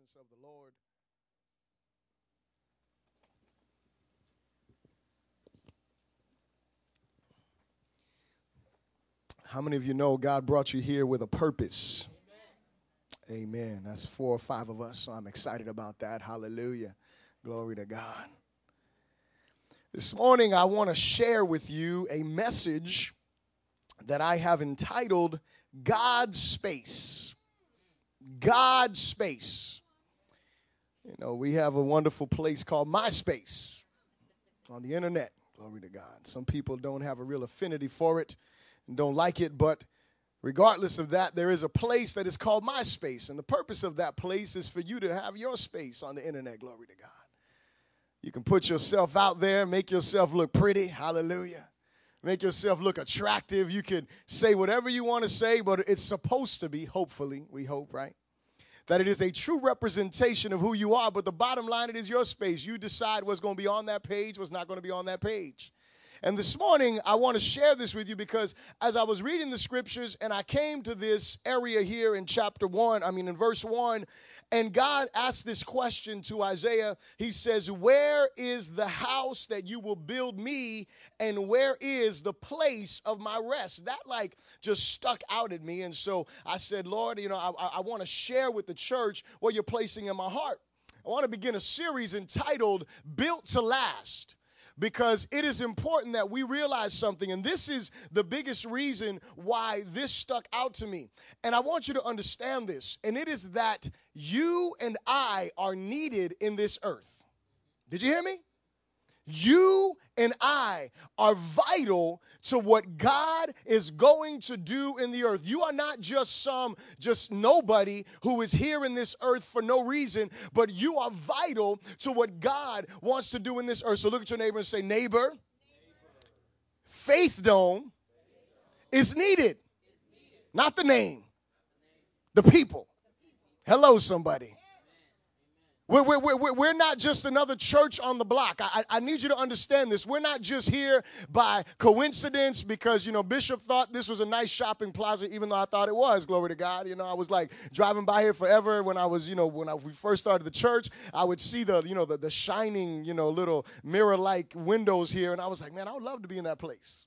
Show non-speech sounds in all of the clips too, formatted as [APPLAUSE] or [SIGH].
presence of the Lord. How many of you know God brought you here with a purpose? Amen. Amen. That's four or five of us, so I'm excited about that. Hallelujah. Glory to God. This morning, I want to share with you a message that I have entitled God's Space. God's Space. You know, we have a wonderful place called MySpace on the internet. Glory to God. Some people don't have a real affinity for it and don't like it, but regardless of that, there is a place that is called MySpace. And the purpose of that place is for you to have your space on the internet. Glory to God. You can put yourself out there, make yourself look pretty. Hallelujah. Make yourself look attractive. You can say whatever you want to say, but it's supposed to be, hopefully, we hope, right? That it is a true representation of who you are. But the bottom line, it is your space. You decide what's going to be on that page, what's not going to be on that page. And this morning, I want to share this with you because as I was reading the scriptures and I came to this area here in chapter one, I mean, in verse one, and God asked this question to Isaiah. He says, Where is the house that you will build me, and where is the place of my rest? That, like, just stuck out at me. And so I said, Lord, you know, I, I want to share with the church what you're placing in my heart. I want to begin a series entitled Built to Last because it is important that we realize something. And this is the biggest reason why this stuck out to me. And I want you to understand this. And it is that you and I are needed in this earth. Did you hear me? You and I are vital to what God is going to do in the earth. You are not just some just nobody who is here in this earth for no reason, but you are vital to what God wants to do in this earth. So look at your neighbor and say, "Neighbor, Faith Dome is needed. Not the name. The people. Hello somebody. We're, we're, we're, we're not just another church on the block. I, I need you to understand this. We're not just here by coincidence because, you know, Bishop thought this was a nice shopping plaza, even though I thought it was. Glory to God. You know, I was like driving by here forever when I was, you know, when I, we first started the church, I would see the, you know, the, the shining, you know, little mirror like windows here. And I was like, man, I would love to be in that place.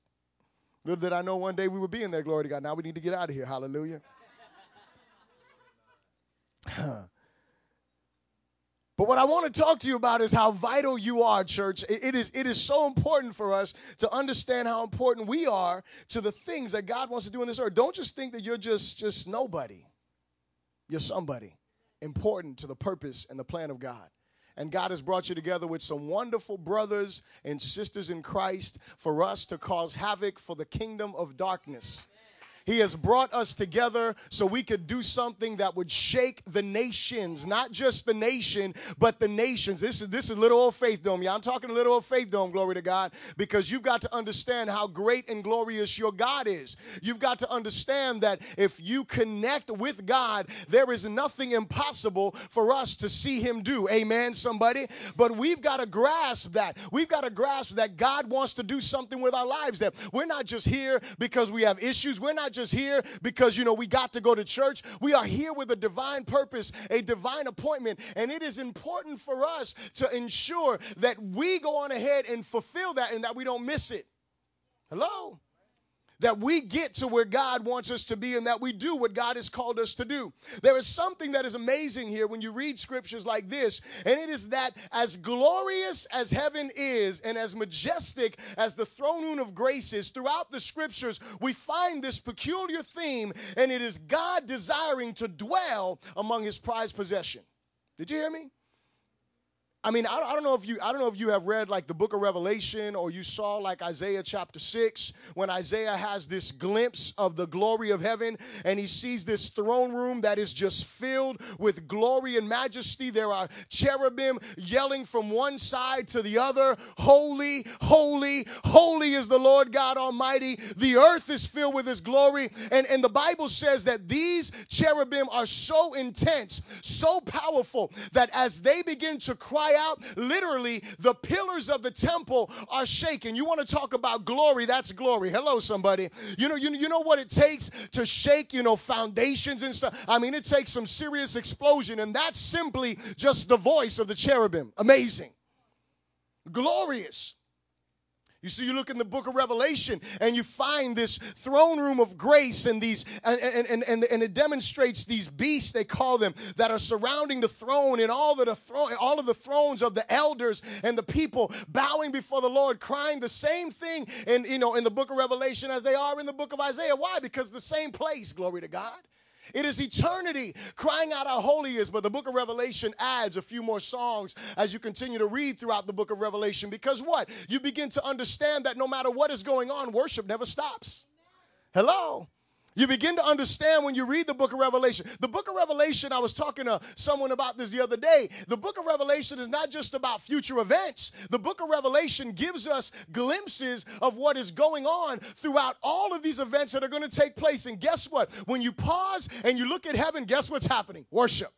Little did I know one day we would be in there, glory to God. Now we need to get out of here. Hallelujah. [CLEARS THROAT] But what I want to talk to you about is how vital you are, church. It is, it is so important for us to understand how important we are to the things that God wants to do in this earth. Don't just think that you're just, just nobody. You're somebody important to the purpose and the plan of God. And God has brought you together with some wonderful brothers and sisters in Christ for us to cause havoc for the kingdom of darkness. He has brought us together so we could do something that would shake the nations, not just the nation, but the nations. This is this is little old faith dome. Yeah, I'm talking little old faith dome, glory to God, because you've got to understand how great and glorious your God is. You've got to understand that if you connect with God, there is nothing impossible for us to see him do. Amen, somebody. But we've got to grasp that. We've got to grasp that God wants to do something with our lives. That we're not just here because we have issues. We're not just here because, you know, we got to go to church. We are here with a divine purpose, a divine appointment. And it is important for us to ensure that we go on ahead and fulfill that and that we don't miss it. Hello? That we get to where God wants us to be and that we do what God has called us to do. There is something that is amazing here when you read scriptures like this, and it is that as glorious as heaven is and as majestic as the throne room of grace is, throughout the scriptures, we find this peculiar theme, and it is God desiring to dwell among his prized possession. Did you hear me? I mean, I, I don't know if you I don't know if you have read like the book of Revelation or you saw like Isaiah chapter 6 when Isaiah has this glimpse of the glory of heaven and he sees this throne room that is just filled with glory and majesty. There are cherubim yelling from one side to the other, holy, holy, holy is the Lord God Almighty. The earth is filled with his glory. And, and the Bible says that these cherubim are so intense, so powerful that as they begin to cry cry out, literally, the pillars of the temple are shaken. You want to talk about glory? That's glory. Hello, somebody. You know, you, you know what it takes to shake, you know, foundations and stuff? I mean, it takes some serious explosion, and that's simply just the voice of the cherubim. Amazing. Glorious. You see, you look in the book of Revelation and you find this throne room of grace and these, and, and, and, and and it demonstrates these beasts, they call them, that are surrounding the throne and all the throne, all of the thrones of the elders and the people bowing before the Lord, crying the same thing in, you know, in the book of Revelation as they are in the book of Isaiah. Why? Because the same place, glory to God. It is eternity crying out how holy is. But the book of Revelation adds a few more songs as you continue to read throughout the book of Revelation. Because what? You begin to understand that no matter what is going on, worship never stops. Hello? You begin to understand when you read the book of Revelation. The book of Revelation, I was talking to someone about this the other day. The book of Revelation is not just about future events. The book of Revelation gives us glimpses of what is going on throughout all of these events that are going to take place. And guess what? When you pause and you look at heaven, guess what's happening? Worship.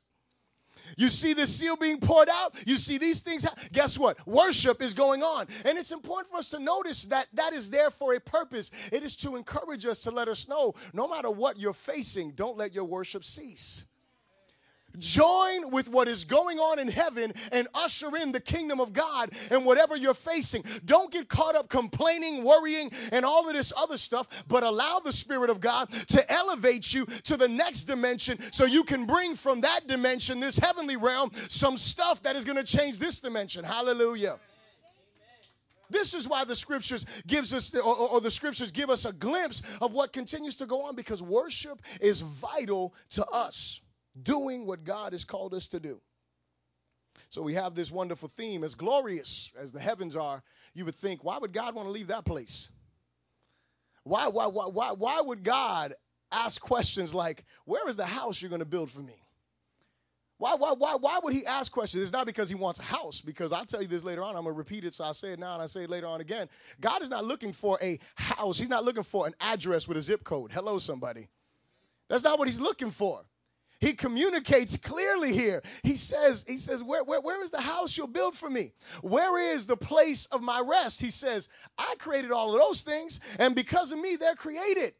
You see the seal being poured out. You see these things. Guess what? Worship is going on. And it's important for us to notice that that is there for a purpose. It is to encourage us to let us know no matter what you're facing, don't let your worship cease. Join with what is going on in heaven and usher in the kingdom of God and whatever you're facing. Don't get caught up complaining, worrying, and all of this other stuff, but allow the Spirit of God to elevate you to the next dimension so you can bring from that dimension, this heavenly realm, some stuff that is going to change this dimension. Hallelujah. This is why the scriptures gives us, the, or, or, the scriptures give us a glimpse of what continues to go on because worship is vital to us doing what God has called us to do. So we have this wonderful theme. As glorious as the heavens are, you would think, why would God want to leave that place? Why, why, why, why, why would God ask questions like, Where is the house you're going to build for me? Why, why, why, why would he ask questions? It's not because he wants a house, because I'll tell you this later on. I'm going to repeat it, so I'll say it now and I say it later on again. God is not looking for a house, He's not looking for an address with a zip code. Hello, somebody. That's not what He's looking for. He communicates clearly here. He says, he says, where, where, where is the house you'll build for me? Where is the place of my rest? He says, I created all of those things, and because of me, they're created.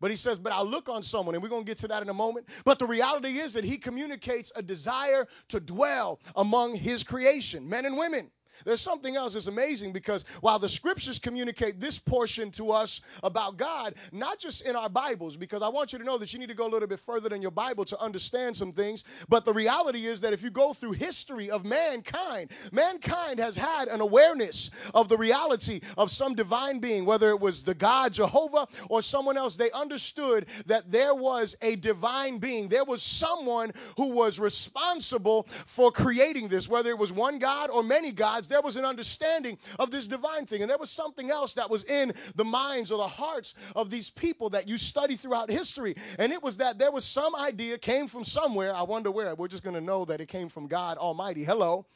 But he says, but I'll look on someone, and we're going to get to that in a moment. But the reality is that he communicates a desire to dwell among his creation, men and women. There's something else that's amazing because while the scriptures communicate this portion to us about God, not just in our Bibles, because I want you to know that you need to go a little bit further than your Bible to understand some things. But the reality is that if you go through history of mankind, mankind has had an awareness of the reality of some divine being, whether it was the God Jehovah or someone else. They understood that there was a divine being, there was someone who was responsible for creating this, whether it was one God or many gods there was an understanding of this divine thing. And there was something else that was in the minds or the hearts of these people that you study throughout history. And it was that there was some idea came from somewhere. I wonder where. We're just going to know that it came from God Almighty. Hello.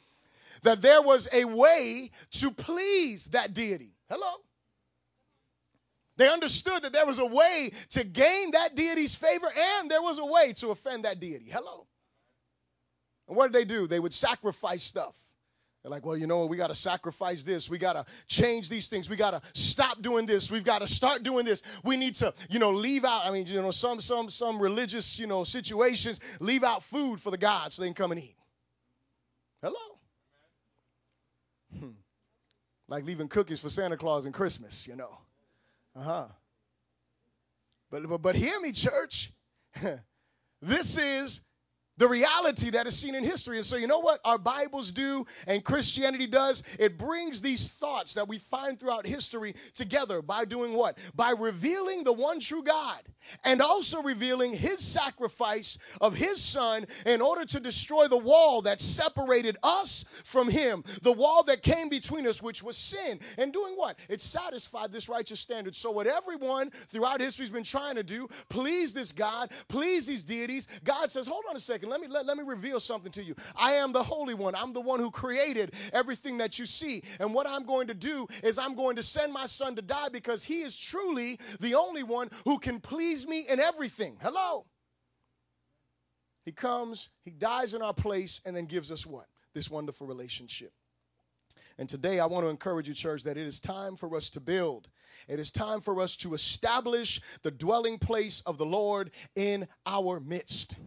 That there was a way to please that deity. Hello. They understood that there was a way to gain that deity's favor and there was a way to offend that deity. Hello. And what did they do? They would sacrifice stuff. They're like, well, you know what? We got to sacrifice this. We got to change these things. We got to stop doing this. We've got to start doing this. We need to, you know, leave out. I mean, you know, some some some religious, you know, situations leave out food for the gods so they can come and eat. Hello. Hmm. Like leaving cookies for Santa Claus and Christmas, you know. Uh huh. But, but but hear me, church. [LAUGHS] this is the reality that is seen in history. And so, you know what our Bibles do and Christianity does? It brings these thoughts that we find throughout history together by doing what? By revealing the one true God and also revealing his sacrifice of his son in order to destroy the wall that separated us from him, the wall that came between us, which was sin. And doing what? It satisfied this righteous standard. So, what everyone throughout history has been trying to do, please this God, please these deities, God says, hold on a second let me let, let me reveal something to you. I am the Holy One. I'm the one who created everything that you see. And what I'm going to do is I'm going to send my son to die because he is truly the only one who can please me in everything. Hello. He comes, he dies in our place, and then gives us what? this wonderful relationship. And today I want to encourage you, church, that it is time for us to build. It is time for us to establish the dwelling place of the Lord in our midst.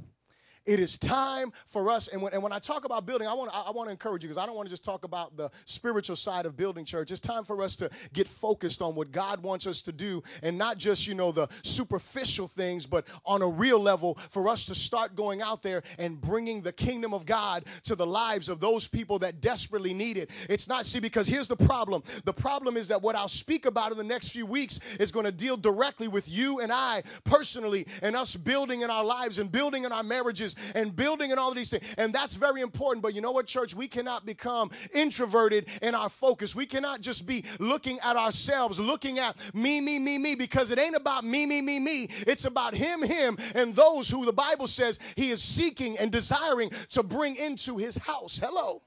It is time for us. And when, and when I talk about building, I want, I, I want to encourage you because I don't want to just talk about the spiritual side of building church. It's time for us to get focused on what God wants us to do and not just, you know, the superficial things, but on a real level for us to start going out there and bringing the kingdom of God to the lives of those people that desperately need it. It's not, see, because here's the problem. The problem is that what I'll speak about in the next few weeks is going to deal directly with you and I personally and us building in our lives and building in our marriages and building and all of these things. And that's very important. But you know what, church? We cannot become introverted in our focus. We cannot just be looking at ourselves, looking at me, me, me, me, because it ain't about me, me, me, me. It's about him, him, and those who the Bible says he is seeking and desiring to bring into his house. Hello.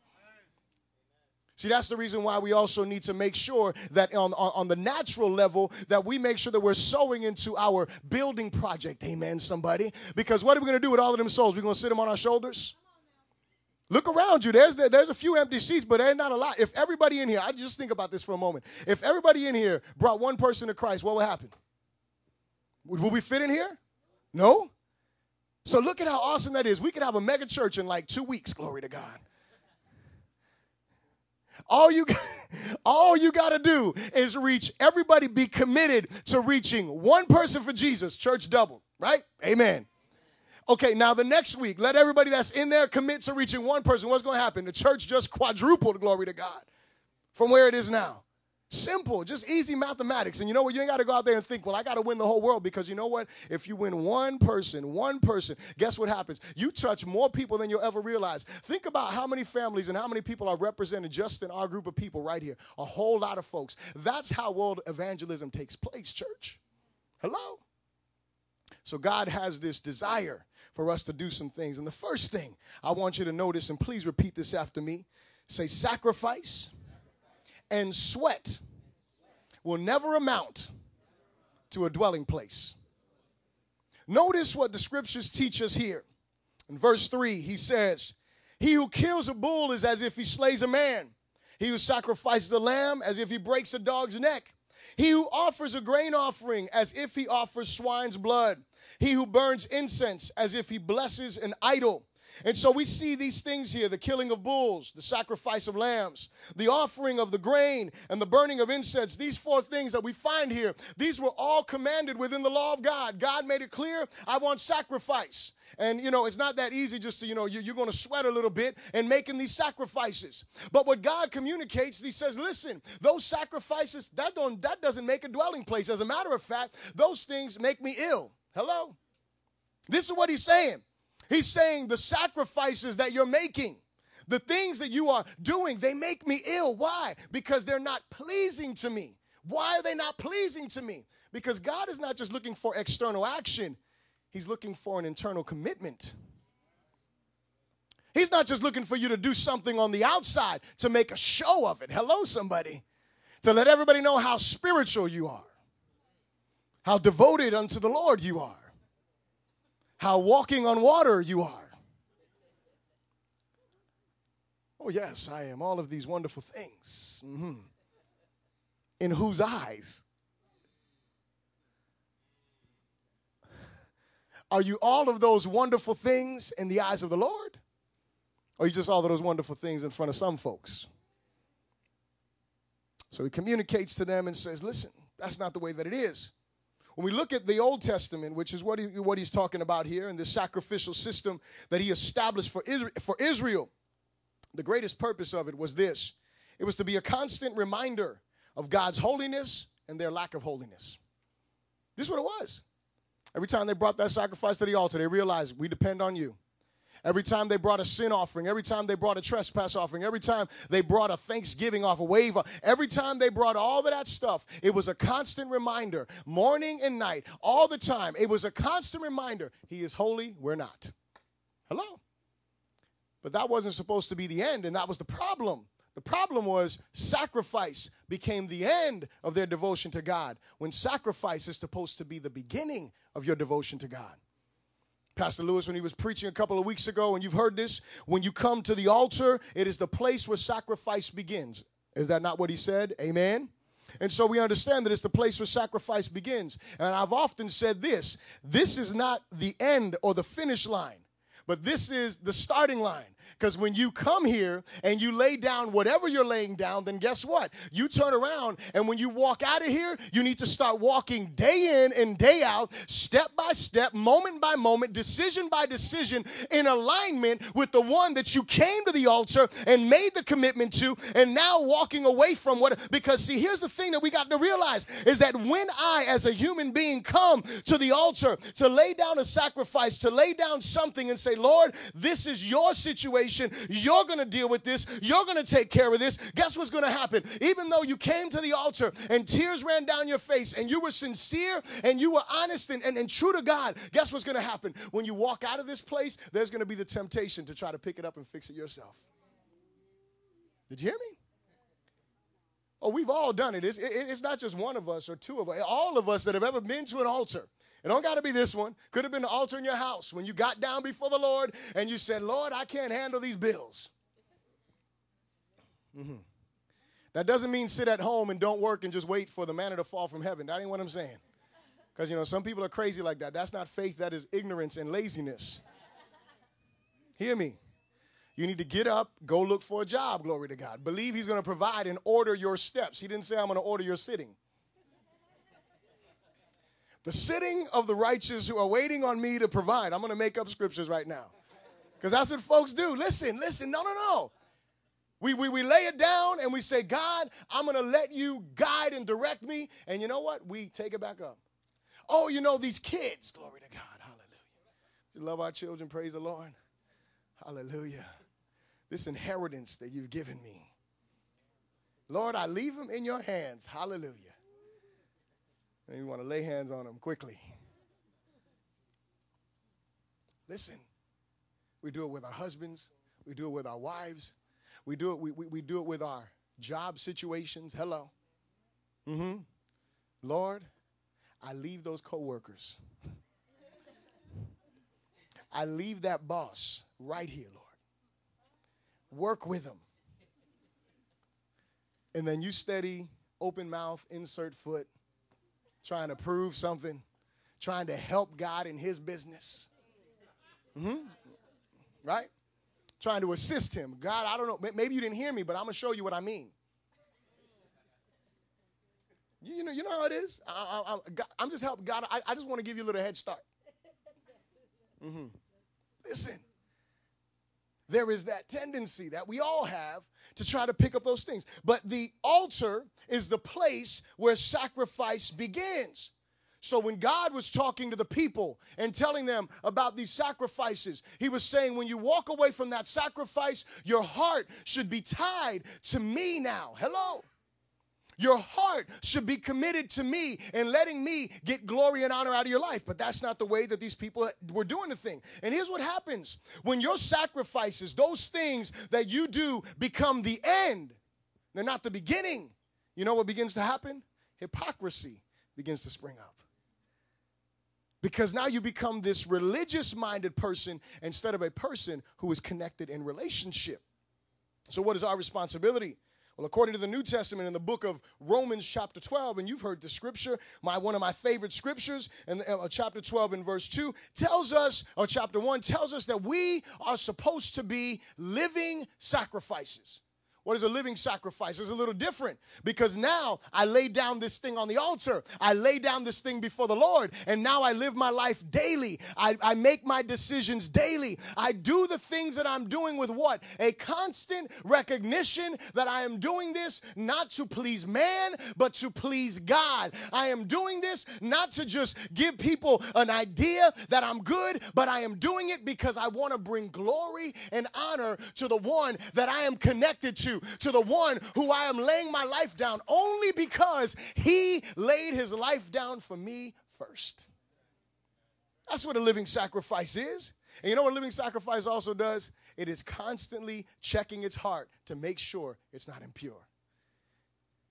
See, that's the reason why we also need to make sure that on, on, on, the natural level, that we make sure that we're sowing into our building project. Amen, somebody. Because what are we going to do with all of them souls? We're going to sit them on our shoulders? Look around you. There's, there's a few empty seats, but there's not a lot. If everybody in here, I just think about this for a moment. If everybody in here brought one person to Christ, what would happen? Would, would we fit in here? No? So look at how awesome that is. We could have a mega church in like two weeks, glory to God. All you, [LAUGHS] all you got to do is reach everybody, be committed to reaching one person for Jesus. Church double, right? Amen. Okay, now the next week, let everybody that's in there commit to reaching one person. What's going to happen? The church just quadrupled, glory to God, from where it is now. Simple, just easy mathematics. And you know what? You ain't got to go out there and think, well, I got to win the whole world because you know what? If you win one person, one person, guess what happens? You touch more people than you'll ever realize. Think about how many families and how many people are represented just in our group of people right here. A whole lot of folks. That's how world evangelism takes place, church. Hello? So God has this desire for us to do some things. And the first thing I want you to notice, and please repeat this after me say, sacrifice and sweat will never amount to a dwelling place. Notice what the scriptures teach us here. In verse 3, he says, He who kills a bull is as if he slays a man. He who sacrifices a lamb as if he breaks a dog's neck. He who offers a grain offering as if he offers swine's blood. He who burns incense as if he blesses an idol. And so we see these things here the killing of bulls, the sacrifice of lambs, the offering of the grain, and the burning of incense. These four things that we find here, these were all commanded within the law of God. God made it clear I want sacrifice. And you know, it's not that easy just to, you know, you're going to sweat a little bit and making these sacrifices. But what God communicates, He says, listen, those sacrifices, that, don't, that doesn't make a dwelling place. As a matter of fact, those things make me ill. Hello? This is what He's saying. He's saying the sacrifices that you're making, the things that you are doing, they make me ill. Why? Because they're not pleasing to me. Why are they not pleasing to me? Because God is not just looking for external action, He's looking for an internal commitment. He's not just looking for you to do something on the outside to make a show of it. Hello, somebody. To let everybody know how spiritual you are, how devoted unto the Lord you are how walking on water you are. Oh, yes, I am all of these wonderful things. Mm-hmm. In whose eyes? Are you all of those wonderful things in the eyes of the Lord? Or are you just all of those wonderful things in front of some folks? So he communicates to them and says, Listen, that's not the way that it is. When we look at the Old Testament, which is what, he, what he's talking about here, and the sacrificial system that he established for for Israel, the greatest purpose of it was this it was to be a constant reminder of God's holiness and their lack of holiness. This is what it was. Every time they brought that sacrifice to the altar, they realized we depend on you. Every time they brought a sin offering, every time they brought a trespass offering, every time they brought a thanksgiving off, a waiver, every time they brought all of that stuff, it was a constant reminder, morning and night, all the time. It was a constant reminder He is holy, we're not. Hello? But that wasn't supposed to be the end, and that was the problem. The problem was sacrifice became the end of their devotion to God when sacrifice is supposed to be the beginning of your devotion to God. Pastor Lewis, when he was preaching a couple of weeks ago, and you've heard this, when you come to the altar, it is the place where sacrifice begins. Is that not what he said? Amen. And so we understand that it's the place where sacrifice begins. And I've often said this this is not the end or the finish line, but this is the starting line. Because when you come here and you lay down whatever you're laying down, then guess what? You turn around and when you walk out of here, you need to start walking day in and day out, step by step, moment by moment, decision by decision, in alignment with the one that you came to the altar and made the commitment to, and now walking away from what. Because, see, here's the thing that we got to realize is that when I, as a human being, come to the altar to lay down a sacrifice, to lay down something and say, Lord, this is your situation situation. You're going to deal with this. You're going to take care of this. Guess what's going to happen? Even though you came to the altar and tears ran down your face and you were sincere and you were honest and, and, and true to God, guess what's going to happen? When you walk out of this place, there's going to be the temptation to try to pick it up and fix it yourself. Did you hear me? Oh, we've all done it. It's, it's not just one of us or two of us. All of us that have ever been to an altar it don't got to be this one. Could have been the altar in your house when you got down before the Lord and you said, Lord, I can't handle these bills. Mm-hmm. That doesn't mean sit at home and don't work and just wait for the manna to fall from heaven. That ain't what I'm saying. Because, you know, some people are crazy like that. That's not faith, that is ignorance and laziness. Hear me. You need to get up, go look for a job, glory to God. Believe He's going to provide and order your steps. He didn't say, I'm going to order your sitting. The sitting of the righteous who are waiting on me to provide. I'm going to make up scriptures right now. Because that's what folks do. Listen, listen. No, no, no. We, we, we lay it down and we say, God, I'm going to let you guide and direct me. And you know what? We take it back up. Oh, you know, these kids. Glory to God. Hallelujah. You love our children. Praise the Lord. Hallelujah. This inheritance that you've given me. Lord, I leave them in your hands. Hallelujah. And you want to lay hands on them quickly. Listen, we do it with our husbands, we do it with our wives, we do it, we, we, we do it with our job situations. Hello. Mm-hmm. Lord, I leave those coworkers. I leave that boss right here, Lord. Work with them. And then you steady, open mouth, insert foot, trying to prove something, trying to help God in his business. Mm-hmm. Right? Trying to assist him. God, I don't know. Maybe you didn't hear me, but I'm going to show you what I mean. You know, you know how it is. I, am just helping God. I, I just want to give you a little head start. Mm-hmm. Listen, there is that tendency that we all have to try to pick up those things. But the altar is the place where sacrifice begins. So when God was talking to the people and telling them about these sacrifices, he was saying, when you walk away from that sacrifice, your heart should be tied to me now. Hello. Your heart should be committed to me and letting me get glory and honor out of your life. But that's not the way that these people were doing the thing. And here's what happens when your sacrifices, those things that you do, become the end, they're not the beginning. You know what begins to happen? Hypocrisy begins to spring up. Because now you become this religious minded person instead of a person who is connected in relationship. So, what is our responsibility? Well, according to the New Testament in the book of Romans, chapter 12, and you've heard the scripture, my one of my favorite scriptures, in uh, chapter 12 and verse 2, tells us, or chapter 1 tells us that we are supposed to be living sacrifices. What is a living sacrifice? It's a little different because now I lay down this thing on the altar. I lay down this thing before the Lord, and now I live my life daily. I, I make my decisions daily. I do the things that I'm doing with what? A constant recognition that I am doing this not to please man, but to please God. I am doing this not to just give people an idea that I'm good, but I am doing it because I want to bring glory and honor to the one that I am connected to to, the one who I am laying my life down only because he laid his life down for me first. That's what a living sacrifice is. And you know what a living sacrifice also does? It is constantly checking its heart to make sure it's not impure.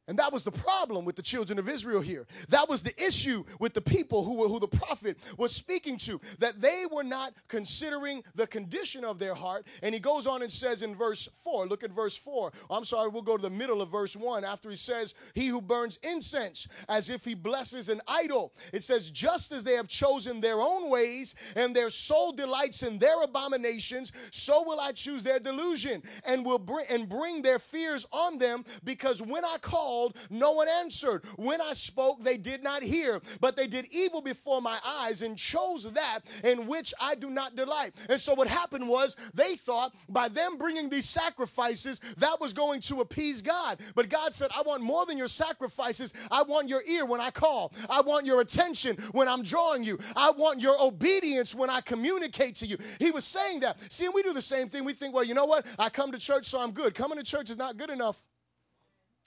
And that was the problem with the children of Israel here. That was the issue with the people who, were, who the prophet was speaking to, that they were not considering the condition of their heart. And he goes on and says in verse 4, look at verse 4. I'm sorry, we'll go to the middle of verse 1 after he says, He who burns incense as if he blesses an idol. It says, Just as they have chosen their own ways and their soul delights in their abominations, so will I choose their delusion and will bring and bring their fears on them because when I call, called, no one answered. When I spoke, they did not hear, but they did evil before my eyes and chose that in which I do not delight. And so what happened was they thought by them bringing these sacrifices, that was going to appease God. But God said, I want more than your sacrifices. I want your ear when I call. I want your attention when I'm drawing you. I want your obedience when I communicate to you. He was saying that. See, we do the same thing. We think, well, you know what? I come to church, so I'm good. Coming to church is not good enough.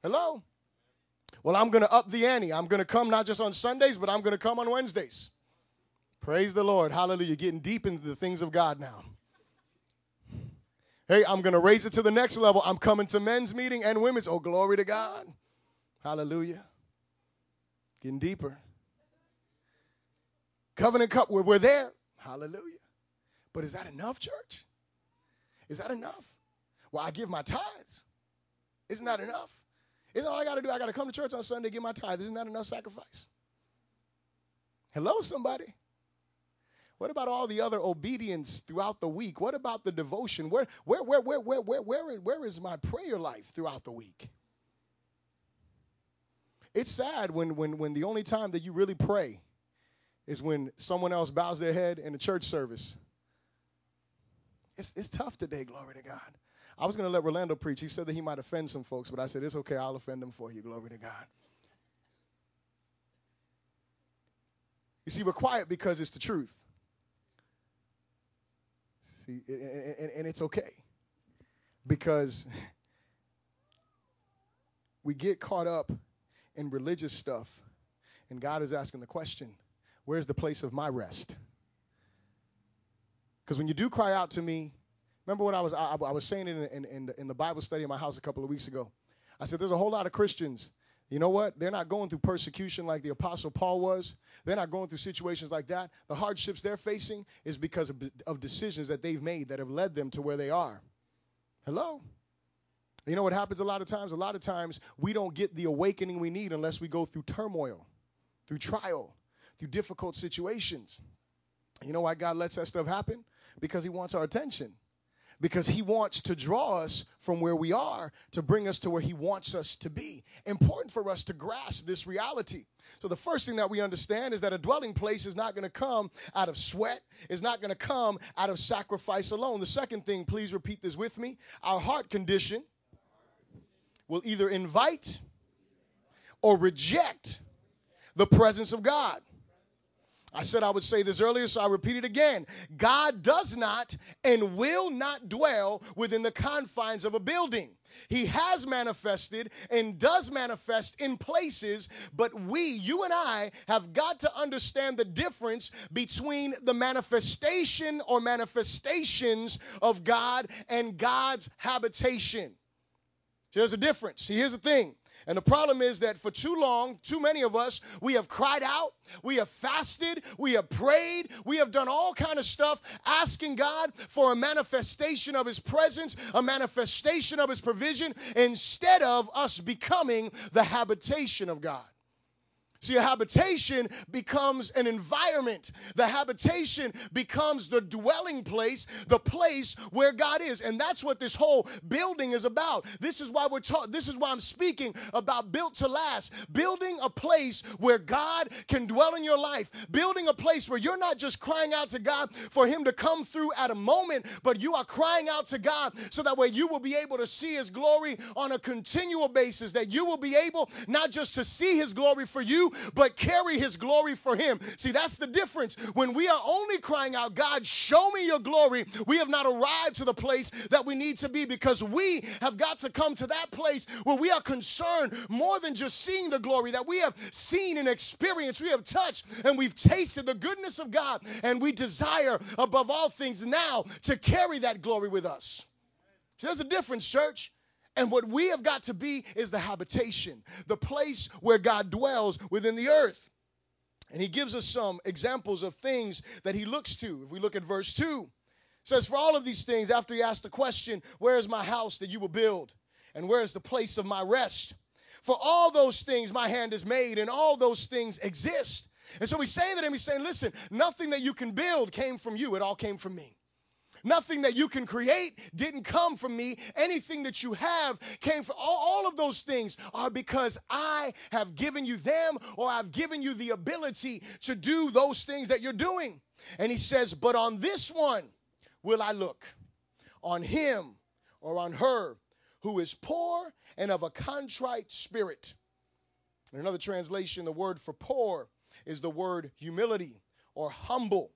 Hello? Well, I'm going to up the ante. I'm going to come not just on Sundays, but I'm going to come on Wednesdays. Praise the Lord. Hallelujah. Getting deep into the things of God now. Hey, I'm going to raise it to the next level. I'm coming to men's meeting and women's. Oh, glory to God. Hallelujah. Getting deeper. Covenant cup, we're, we're there. Hallelujah. But is that enough, church? Is that enough? Well, I give my tithes. Isn't that enough? Isn't all I got to do? I got to come to church on Sunday, give my tithe. Isn't that enough sacrifice? Hello, somebody. What about all the other obedience throughout the week? What about the devotion? Where, where, where, where, where, where, where, where is my prayer life throughout the week? It's sad when, when, when the only time that you really pray is when someone else bows their head in a church service. It's, it's tough today, glory to God. I was going to let Rolando preach. He said that he might offend some folks, but I said, it's okay. I'll offend them for you. Glory to God. You see, we're quiet because it's the truth. See, and, and it's okay. Because we get caught up in religious stuff, and God is asking the question where's the place of my rest? Because when you do cry out to me, Remember what I was I, I was saying in, in, in, the, in the Bible study in my house a couple of weeks ago. I said there's a whole lot of Christians. You know what? They're not going through persecution like the Apostle Paul was. They're not going through situations like that. The hardships they're facing is because of, of decisions that they've made that have led them to where they are. Hello? You know what happens a lot of times? A lot of times we don't get the awakening we need unless we go through turmoil, through trial, through difficult situations. You know why God lets that stuff happen? Because He wants our attention because he wants to draw us from where we are to bring us to where he wants us to be. Important for us to grasp this reality. So, the first thing that we understand is that a dwelling place is not going to come out of sweat, is not going to come out of sacrifice alone. The second thing, please repeat this with me our heart condition will either invite or reject the presence of God. I said I would say this earlier, so I repeat it again. God does not and will not dwell within the confines of a building. He has manifested and does manifest in places, but we, you and I, have got to understand the difference between the manifestation or manifestations of God and God's habitation. There's a difference. See, here's the thing and the problem is that for too long, too many of us, we have cried out, we have fasted, we have prayed, we have done all kind of stuff asking God for a manifestation of his presence, a manifestation of his provision instead of us becoming the habitation of God. See, a habitation becomes an environment. The habitation becomes the dwelling place, the place where God is. And that's what this whole building is about. This is why we're taught, this is why I'm speaking about built to last. Building a place where God can dwell in your life. Building a place where you're not just crying out to God for Him to come through at a moment, but you are crying out to God so that way you will be able to see His glory on a continual basis. That you will be able not just to see His glory for you, but carry his glory for him. See, that's the difference. When we are only crying out, God, show me your glory, we have not arrived to the place that we need to be because we have got to come to that place where we are concerned more than just seeing the glory, that we have seen and experienced, we have touched and we've tasted the goodness of God, and we desire above all things now to carry that glory with us. See, there's a difference, church. And what we have got to be is the habitation, the place where God dwells within the earth. And he gives us some examples of things that he looks to. If we look at verse 2, says, For all of these things, after he asked the question, Where is my house that you will build? And where is the place of my rest? For all those things my hand is made, and all those things exist. And so he's saying to them, he's saying, Listen, nothing that you can build came from you, it all came from me. Nothing that you can create didn't come from me. Anything that you have came from all, all, of those things are because I have given you them or I've given you the ability to do those things that you're doing. And he says, But on this one, will I look? On him or on her who is poor and of a contrite spirit. In another translation, the word for poor is the word humility or humble.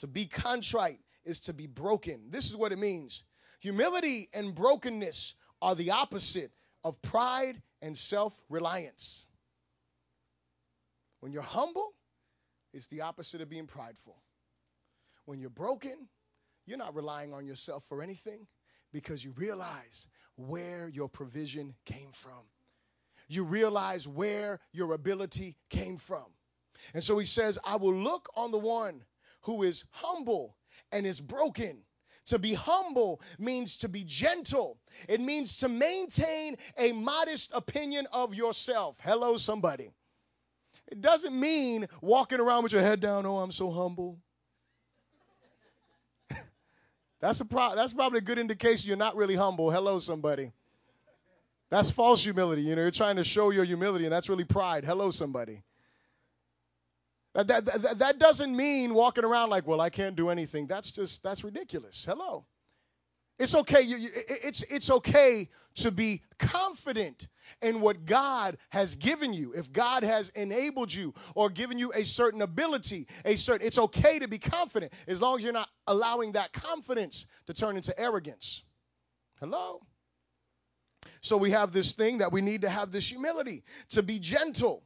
To be contrite is to be broken. This is what it means. Humility and brokenness are the opposite of pride and self reliance. When you're humble, it's the opposite of being prideful. When you're broken, you're not relying on yourself for anything because you realize where your provision came from. You realize where your ability came from. And so he says, I will look on the one who is humble and is broken. To be humble means to be gentle. It means to maintain a modest opinion of yourself. Hello, somebody. It doesn't mean walking around with your head down, oh, I'm so humble. [LAUGHS] That's a pro- that's probably a good indication you're not really humble. Hello, somebody. That's false humility. You know, you're trying to show your humility, and that's really pride. Hello, somebody. That, that, that, doesn't mean walking around like, well, I can't do anything. That's just, that's ridiculous. Hello. It's okay. You, you, it's, it's okay to be confident in what God has given you. If God has enabled you or given you a certain ability, a certain, it's okay to be confident as long as you're not allowing that confidence to turn into arrogance. Hello? So we have this thing that we need to have this humility, to be gentle,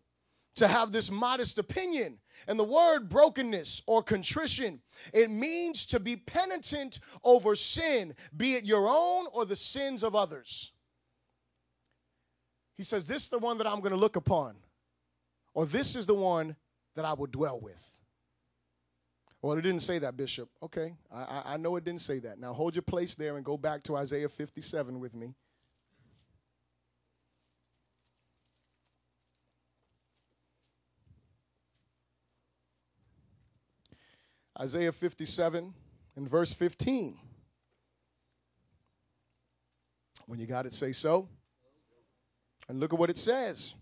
to have this modest opinion. And the word brokenness or contrition, it means to be penitent over sin, be it your own or the sins of others. He says, This is the one that I'm going to look upon, or this is the one that I will dwell with. Well, it didn't say that, Bishop. Okay, I, I know it didn't say that. Now hold your place there and go back to Isaiah 57 with me. Isaiah 57 and verse 15. When you got it, say so. And look at what it says.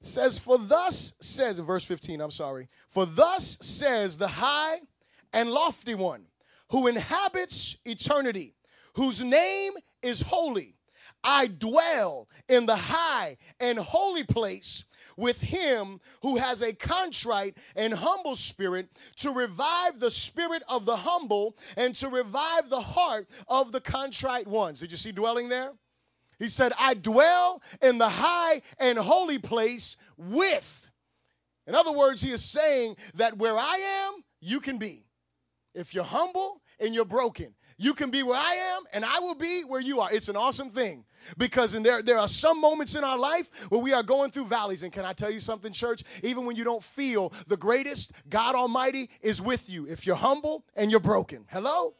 It says, For thus says, verse 15, I'm sorry, for thus says the high and lofty one who inhabits eternity, whose name is holy. I dwell in the high and holy place with him who has a contrite and humble spirit to revive the spirit of the humble and to revive the heart of the contrite ones. Did you see dwelling there? He said, I dwell in the high and holy place with. In other words, he is saying that where I am, you can be. If you're humble and you're broken, you can be where I am and I will be where you are. It's an awesome thing because in there, there are some moments in our life where we are going through valleys. And can I tell you something, church? Even when you don't feel the greatest, God Almighty is with you if you're humble and you're broken. Hello?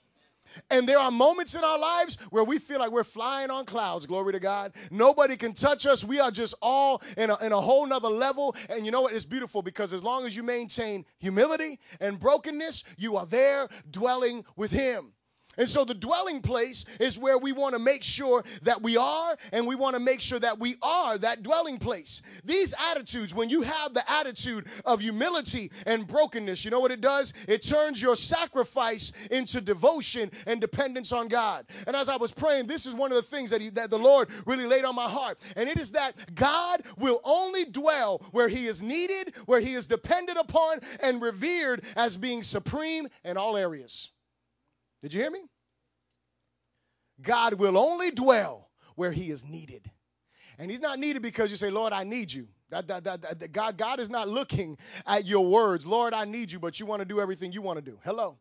And there are moments in our lives where we feel like we're flying on clouds. Glory to God. Nobody can touch us. We are just all in a, in a whole nother level. And you know what? It's beautiful because as long as you maintain humility and brokenness, you are there dwelling with Him. And so the dwelling place is where we want to make sure that we are, and we want to make sure that we are that dwelling place. These attitudes, when you have the attitude of humility and brokenness, you know what it does? It turns your sacrifice into devotion and dependence on God. And as I was praying, this is one of the things that, he, that the Lord really laid on my heart. And it is that God will only dwell where he is needed, where he is depended upon, and revered as being supreme in all areas. Did you hear me? God will only dwell where he is needed. And he's not needed because you say, Lord, I need you. That, that, that, God, God is not looking at your words, Lord, I need you, but you want to do everything you want to do. Hello.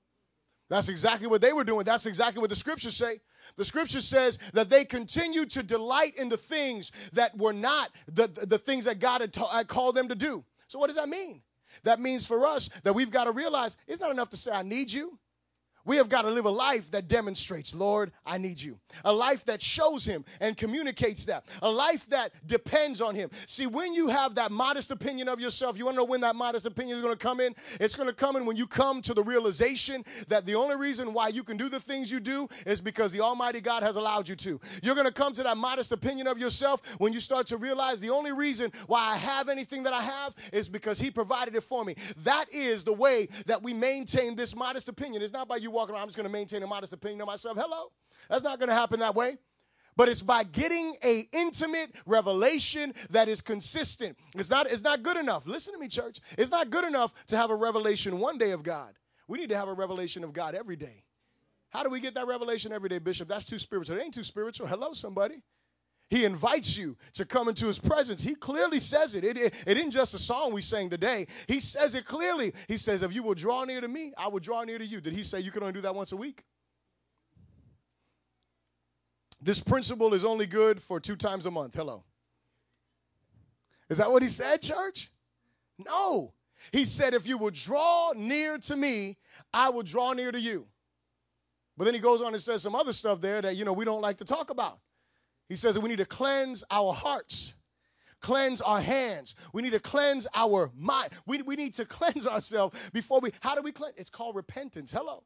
That's exactly what they were doing. That's exactly what the scriptures say. The scripture says that they continued to delight in the things that were not the, the things that God had, ta- had called them to do. So, what does that mean? That means for us that we've got to realize it's not enough to say, I need you. We have got to live a life that demonstrates, Lord, I need you. A life that shows Him and communicates that. A life that depends on Him. See, when you have that modest opinion of yourself, you want to know when that modest opinion is going to come in? It's going to come in when you come to the realization that the only reason why you can do the things you do is because the Almighty God has allowed you to. You're going to come to that modest opinion of yourself when you start to realize the only reason why I have anything that I have is because He provided it for me. That is the way that we maintain this modest opinion. It's not by you around, I'm just going to maintain a modest opinion of myself. Hello? That's not going to happen that way. But it's by getting a intimate revelation that is consistent. It's not, it's not good enough. Listen to me, church. It's not good enough to have a revelation one day of God. We need to have a revelation of God every day. How do we get that revelation every day, Bishop? That's too spiritual. It ain't too spiritual. Hello, somebody. He invites you to come into his presence. He clearly says it. It, it. it isn't just a song we sang today. He says it clearly. He says, If you will draw near to me, I will draw near to you. Did he say you can only do that once a week? This principle is only good for two times a month. Hello. Is that what he said, church? No. He said, If you will draw near to me, I will draw near to you. But then he goes on and says some other stuff there that, you know, we don't like to talk about. He says that we need to cleanse our hearts, cleanse our hands. We need to cleanse our mind. We, we need to [LAUGHS] cleanse ourselves before we. How do we cleanse? It's called repentance. Hello.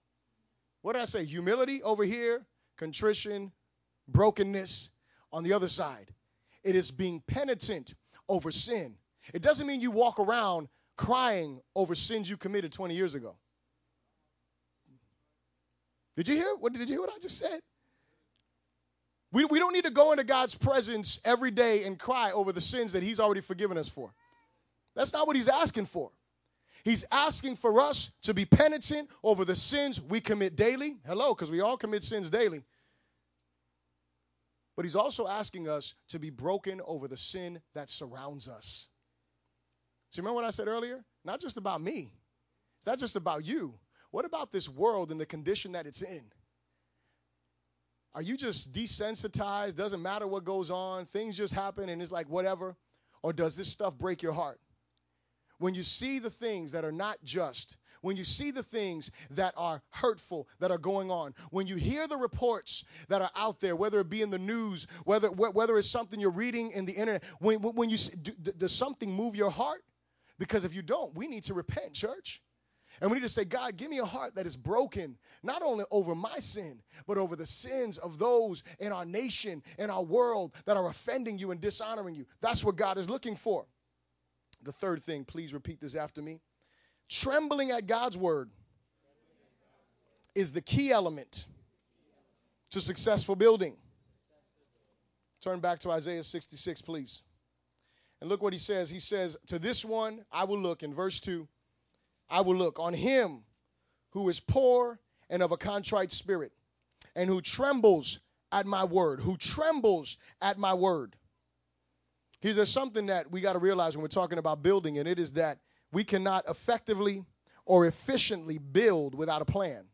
What did I say? Humility over here, contrition, brokenness on the other side. It is being penitent over sin. It doesn't mean you walk around crying over sins you committed 20 years ago. Did you hear? What did you hear what I just said? We, we don't need to go into God's presence every day and cry over the sins that He's already forgiven us for. That's not what He's asking for. He's asking for us to be penitent over the sins we commit daily. Hello, because we all commit sins daily. But He's also asking us to be broken over the sin that surrounds us. So, you remember what I said earlier? Not just about me, it's not just about you. What about this world and the condition that it's in? Are you just desensitized? Doesn't matter what goes on, things just happen and it's like whatever? Or does this stuff break your heart? When you see the things that are not just, when you see the things that are hurtful that are going on, when you hear the reports that are out there, whether it be in the news, whether whether it's something you're reading in the internet, when when you do, does something move your heart? Because if you don't, we need to repent, church. And we need to say, God, give me a heart that is broken, not only over my sin, but over the sins of those in our nation, in our world that are offending you and dishonoring you. That's what God is looking for. The third thing, please repeat this after me. Trembling at God's word is the key element to successful building. Turn back to Isaiah 66, please. And look what he says. He says, To this one I will look in verse 2 I will look on him who is poor and of a contrite spirit, and who trembles at my word, who trembles at my word. Here's there's something that we got to realize when we're talking about building, and it is that we cannot effectively or efficiently build without a plan.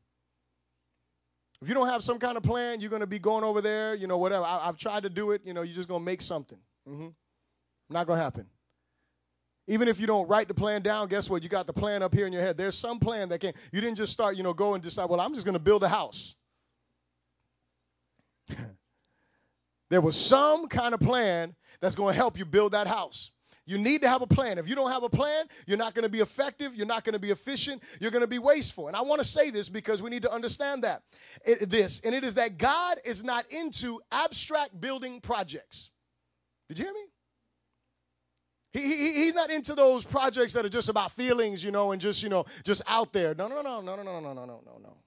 If you don't have some kind of plan, you're going to be going over there, you know, whatever. I, have tried to do it, you know, you're just going to make something. Mm-hmm. Not going to happen. Even if you don't write the plan down, guess what? You got the plan up here in your head. There's some plan that can, you didn't just start, you know, go and decide, well, I'm just going to build a house. [LAUGHS] there was some kind of plan that's going to help you build that house. You need to have a plan. If you don't have a plan, you're not going to be effective. You're not going to be efficient. You're going to be wasteful. And I want to say this because we need to understand that. It, this, and it is that God is not into abstract building projects. Did you hear me? He, he, he's not into those projects that are just about feelings, you know, and just, you know, just out there. No, no, no, no, no, no, no, no, no, no, no.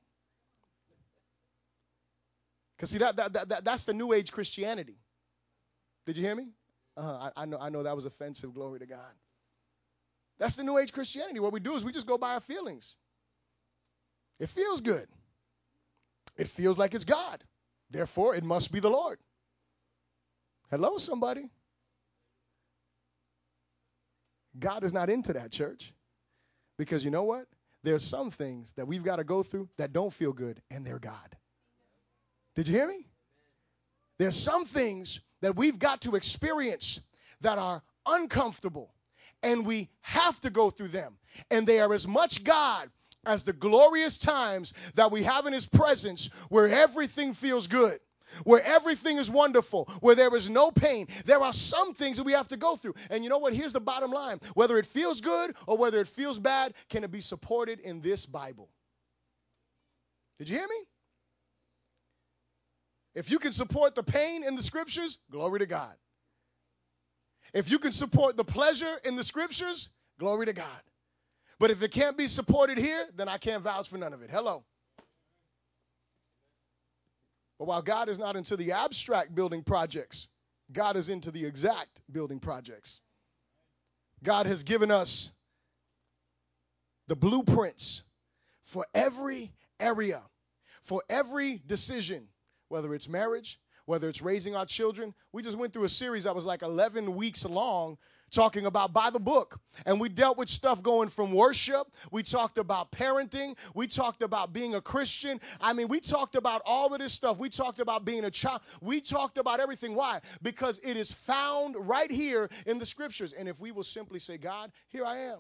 Because see, that, that, that, that's the New Age Christianity. Did you hear me? Uh-huh, I, I, know, I know that was offensive. Glory to God. That's the New Age Christianity. What we do is we just go by our feelings. It feels good. It feels like it's God. Therefore, it must be the Lord. Hello, somebody. God is not into that, church. Because you know what? there's some things that we've got to go through that don't feel good, and they're God. Did you hear me? There's some things that we've got to experience that are uncomfortable, and we have to go through them. And they are as much God as the glorious times that we have in His presence where everything feels good where everything is wonderful, where there is no pain. There are some things that we have to go through. And you know what? Here's the bottom line whether it feels good or whether it feels bad, can it be supported in this Bible? Did you hear me? If you can support the pain in the scriptures, glory to God. If you can support the pleasure in the scriptures, glory to God. But if it can't be supported here, then I can't vouch for none of it. Hello. But while God is not into the abstract building projects, God is into the exact building projects. God has given us the blueprints for every area, for every decision, whether it's marriage, whether it's raising our children. We just went through a series that was like 11 weeks long talking about by the book. And we dealt with stuff going from worship. We talked about parenting. We talked about being a Christian. I mean, we talked about all of this stuff. We talked about being a child. We talked about everything. Why? Because it is found right here in the scriptures. And if we will simply say, God, here I am.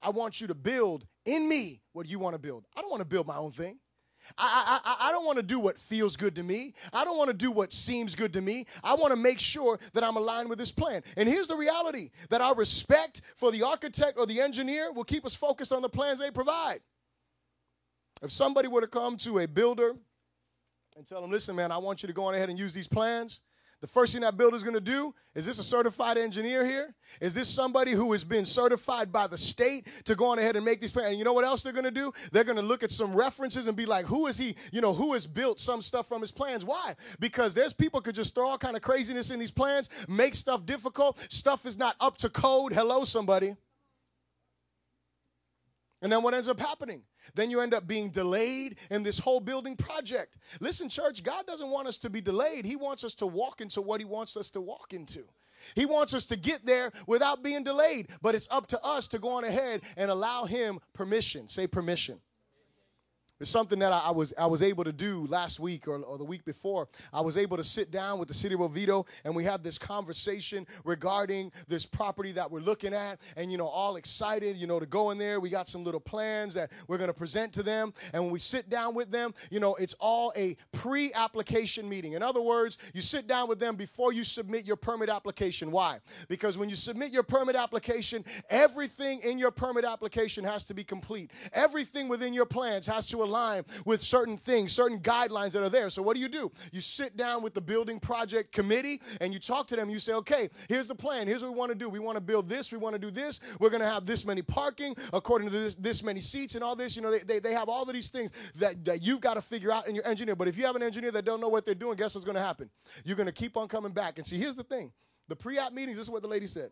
I want you to build in me what you want to build. I don't want to build my own thing. I, I, I don't want to do what feels good to me. I don't want to do what seems good to me. I want to make sure that I'm aligned with this plan. And here's the reality that our respect for the architect or the engineer will keep us focused on the plans they provide. If somebody were to come to a builder and tell them, listen, man, I want you to go on ahead and use these plans, the first thing that builder's gonna do is this a certified engineer here? Is this somebody who has been certified by the state to go on ahead and make these plans? And you know what else they're gonna do? They're gonna look at some references and be like, who is he, you know, who has built some stuff from his plans? Why? Because there's people could just throw all kind of craziness in these plans, make stuff difficult. Stuff is not up to code. Hello, somebody. And then what ends up happening? Then you end up being delayed in this whole building project. Listen, church, God doesn't want us to be delayed. He wants us to walk into what He wants us to walk into. He wants us to get there without being delayed, but it's up to us to go on ahead and allow Him permission. Say permission. It's something that I, I, was I was able to do last week or, or, the week before. I was able to sit down with the city of Oviedo and we had this conversation regarding this property that we're looking at, and you know, all excited, you know, to go in there. We got some little plans that we're going to present to them, and when we sit down with them, you know, it's all a pre-application meeting. In other words, you sit down with them before you submit your permit application. Why? Because when you submit your permit application, everything in your permit application has to be complete. Everything within your plans has to align with certain things, certain guidelines that are there. So what do you do? You sit down with the building project committee and you talk to them. You say, okay, here's the plan. Here's what we want to do. We want to build this. We want to do this. We're going to have this many parking according to this, this many seats and all this. You know, they, they, they have all of these things that, that you've got to figure out in your engineer. But if you have an engineer that don't know what they're doing, guess what's going to happen? You're going to keep on coming back. And see, here's the thing. The pre-op meetings, this is what the lady said.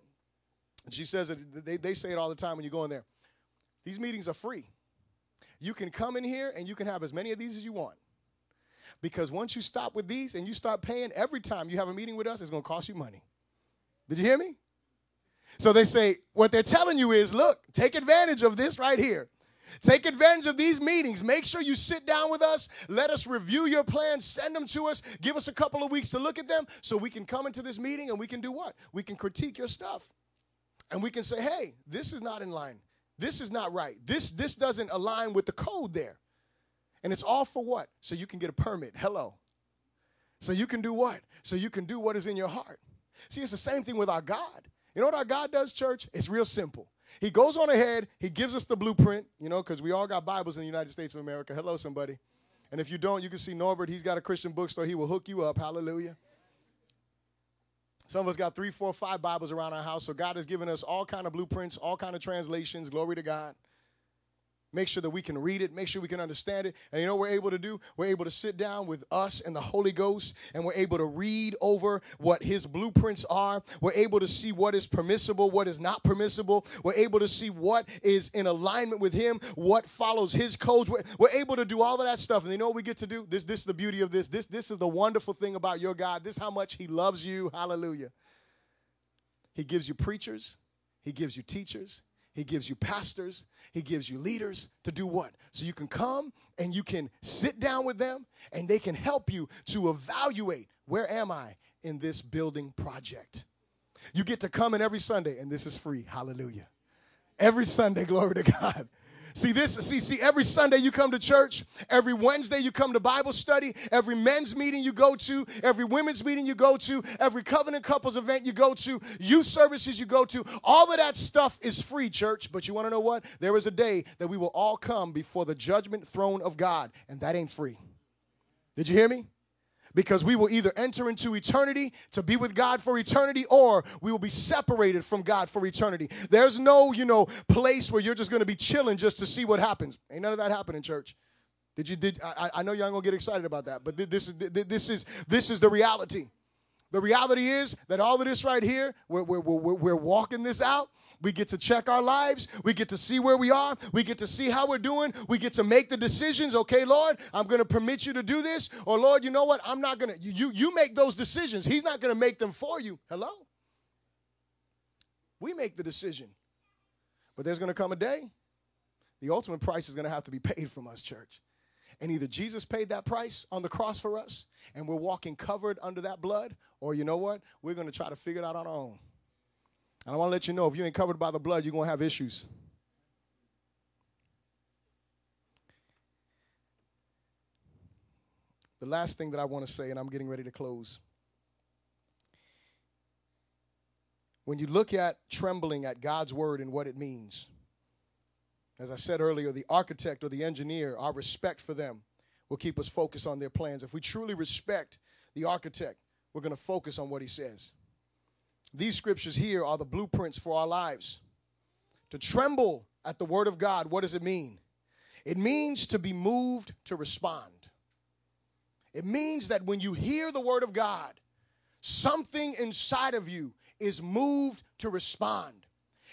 She says that they, they say it all the time when you go in there. These meetings are free. You can come in here and you can have as many of these as you want. Because once you stop with these and you start paying every time you have a meeting with us, it's going to cost you money. Did you hear me? So they say, what they're telling you is look, take advantage of this right here. Take advantage of these meetings. Make sure you sit down with us. Let us review your plans. Send them to us. Give us a couple of weeks to look at them so we can come into this meeting and we can do what? We can critique your stuff. And we can say, hey, this is not in line. This is not right. This this doesn't align with the code there. And it's all for what? So you can get a permit. Hello. So you can do what? So you can do what is in your heart. See, it's the same thing with our God. You know what our God does, church? It's real simple. He goes on ahead, he gives us the blueprint, you know, because we all got Bibles in the United States of America. Hello, somebody. And if you don't, you can see Norbert. He's got a Christian bookstore. He will hook you up. Hallelujah. Some of us got three, four, five Bibles around our house. So God has given us all kind of blueprints, all kind of translations. Glory to God make sure that we can read it, make sure we can understand it. And you know we're able to do? We're able to sit down with us and the Holy Ghost and we're able to read over what his blueprints are. We're able to see what is permissible, what is not permissible. We're able to see what is in alignment with him, what follows his codes. We're, we're able to do all of that stuff. And you know what we get to do? This, this is the beauty of this. This, this is the wonderful thing about your God. This is how much he loves you. Hallelujah. He gives you preachers, he gives you teachers, He gives you pastors, He gives you leaders to do what? So you can come and you can sit down with them and they can help you to evaluate where am I in this building project. You get to come in every Sunday, and this is free. Hallelujah. Every Sunday, [LAUGHS] glory to God. See this, see, see, every Sunday you come to church, every Wednesday you come to Bible study, every men's meeting you go to, every women's meeting you go to, every covenant couples event you go to, youth services you go to, all of that stuff is free, church. But you want to know what? There is a day that we will all come before the judgment throne of God, and that ain't free. Did you hear me? Because we will either enter into eternity to be with God for eternity or we will be separated from God for eternity. There's no, you know, place where you're just going to be chilling just to see what happens. Ain't none of that happening, church. Did you did I, I know y'all gonna get excited about that, but this is this is this is the reality. The reality is that all of this right here, we're, we're, we're, we're walking this out. We get to check our lives. We get to see where we are. We get to see how we're doing. We get to make the decisions. Okay, Lord, I'm going to permit you to do this. Or, Lord, you know what? I'm not going to. You, you make those decisions. He's not going to make them for you. Hello? We make the decision. But there's going to come a day, the ultimate price is going to have to be paid from us, church. And either Jesus paid that price on the cross for us and we're walking covered under that blood, or you know what? We're going to try to figure it out on our own. And I want to let you know if you ain't covered by the blood, you're going to have issues. The last thing that I want to say, and I'm getting ready to close. When you look at trembling at God's word and what it means, as I said earlier, the architect or the engineer, our respect for them will keep us focused on their plans. If we truly respect the architect, we're going to focus on what he says. These scriptures here are the blueprints for our lives. To tremble at the word of God, what does it mean? It means to be moved to respond. It means that when you hear the word of God, something inside of you is moved to respond.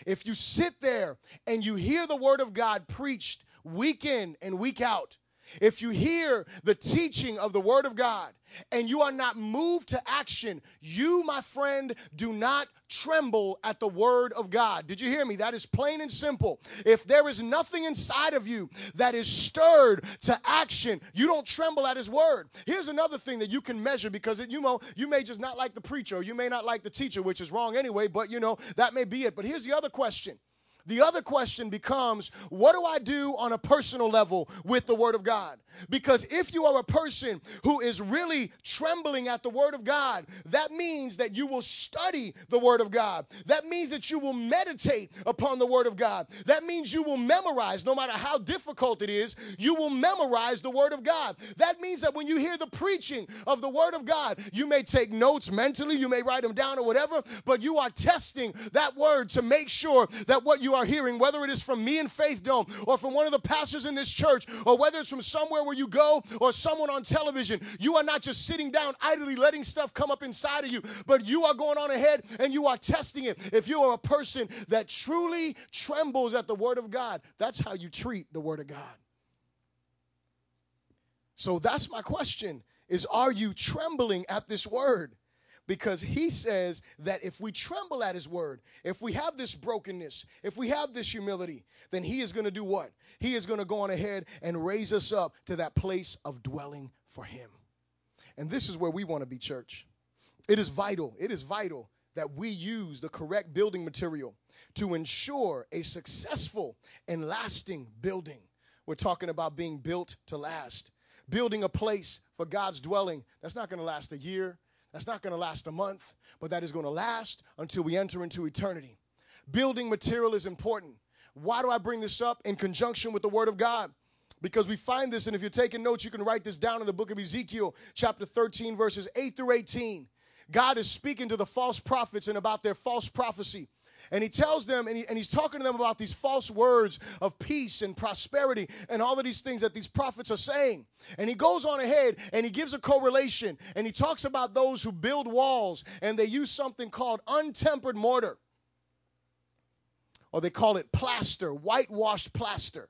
If you sit there and you hear the word of God preached week in and week out, if you hear the teaching of the Word of God and you are not moved to action, you, my friend, do not tremble at the Word of God. Did you hear me? That is plain and simple. If there is nothing inside of you that is stirred to action, you don't tremble at His Word. Here's another thing that you can measure because it, you know you may just not like the preacher, you may not like the teacher, which is wrong anyway. But you know that may be it. But here's the other question the other question becomes what do I do on a personal level with the Word of God? Because if you are a person who is really trembling at the Word of God, that means that you will study the Word of God. That means that you will meditate upon the Word of God. That means you will memorize, no matter how difficult it is, you will memorize the Word of God. That means that when you hear the preaching of the Word of God, you may take notes mentally, you may write them down or whatever, but you are testing that Word to make sure that what you are hearing, whether it is from me in Faith Dome or from one of the pastors in this church, or whether it's from somewhere where you go or someone on television, you are not just sitting down idly letting stuff come up inside of you, but you are going on ahead and you are testing it. If you are a person that truly trembles at the Word of God, that's how you treat the Word of God. So that's my question is are you trembling at this word? Because he says that if we tremble at his word, if we have this brokenness, if we have this humility, then he is going to do what? He is going to go on ahead and raise us up to that place of dwelling for him. And this is where we want to be, church. It is vital, it is vital that we use the correct building material to ensure a successful and lasting building. We're talking about being built to last. Building a place for God's dwelling that's not going to last a year, that's not going to last a month, but that is going to last until we enter into eternity. Building material is important. Why do I bring this up in conjunction with the Word of God? Because we find this, and if you're taking notes, you can write this down in the book of Ezekiel, chapter 13, verses 8 through 18. God is speaking to the false prophets and about their false prophecy. And he tells them, and, he, and he's talking to them about these false words of peace and prosperity and all of these things that these prophets are saying. And he goes on ahead and he gives a correlation and he talks about those who build walls and they use something called untempered mortar, or they call it plaster, whitewashed plaster.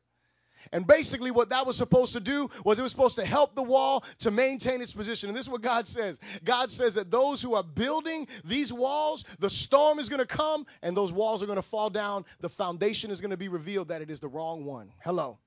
And basically, what that was supposed to do was it was supposed to help the wall to maintain its position. And this is what God says God says that those who are building these walls, the storm is going to come and those walls are going to fall down. The foundation is going to be revealed that it is the wrong one. Hello.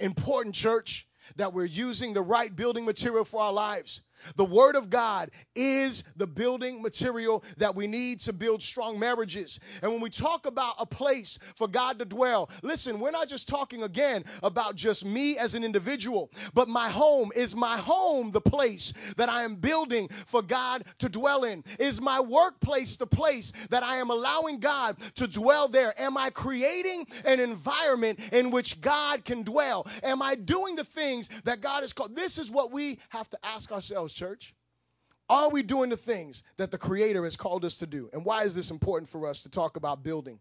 Important, church, that we're using the right building material for our lives. The Word of God is the building material that we need to build strong marriages. And when we talk about a place for God to dwell, listen, we're not just talking again about just me as an individual, but my home. Is my home the place that I am building for God to dwell in? Is my workplace the place that I am allowing God to dwell there? Am I creating an environment in which God can dwell? Am I doing the things that God has called? This is what we have to ask ourselves church? Are we doing the things that the Creator has called us to do? And why is this important for us to talk about building?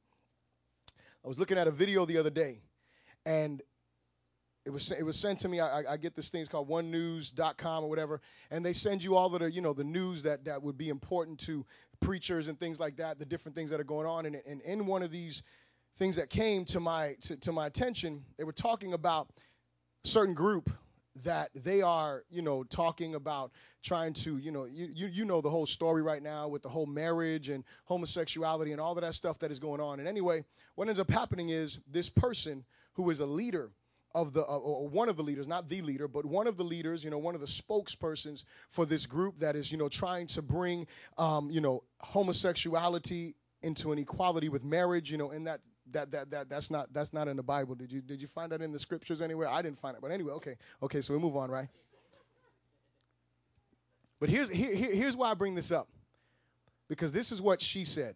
I was looking at a video the other day, and it was it was sent to me. I, I get this thing it's called OneNews.com or whatever, and they send you all of the you know the news that that would be important to preachers and things like that, the different things that are going on. And, and in one of these things that came to my to, to my attention, they were talking about a certain group that they are, you know, talking about trying to, you know, you, you, you know the whole story right now with the whole marriage and homosexuality and all of that stuff that is going on. And anyway, what ends up happening is this person who is a leader of the uh, or one of the leaders not the leader but one of the leaders you know one of the spokespersons for this group that is you know trying to bring um, you know homosexuality into an equality with marriage you know in that that that that that's not that's not in the Bible. Did you did you find that in the scriptures anywhere? I didn't find it. But anyway, okay. Okay, so we move on, right? But here's here, here's why I bring this up. Because this is what she said.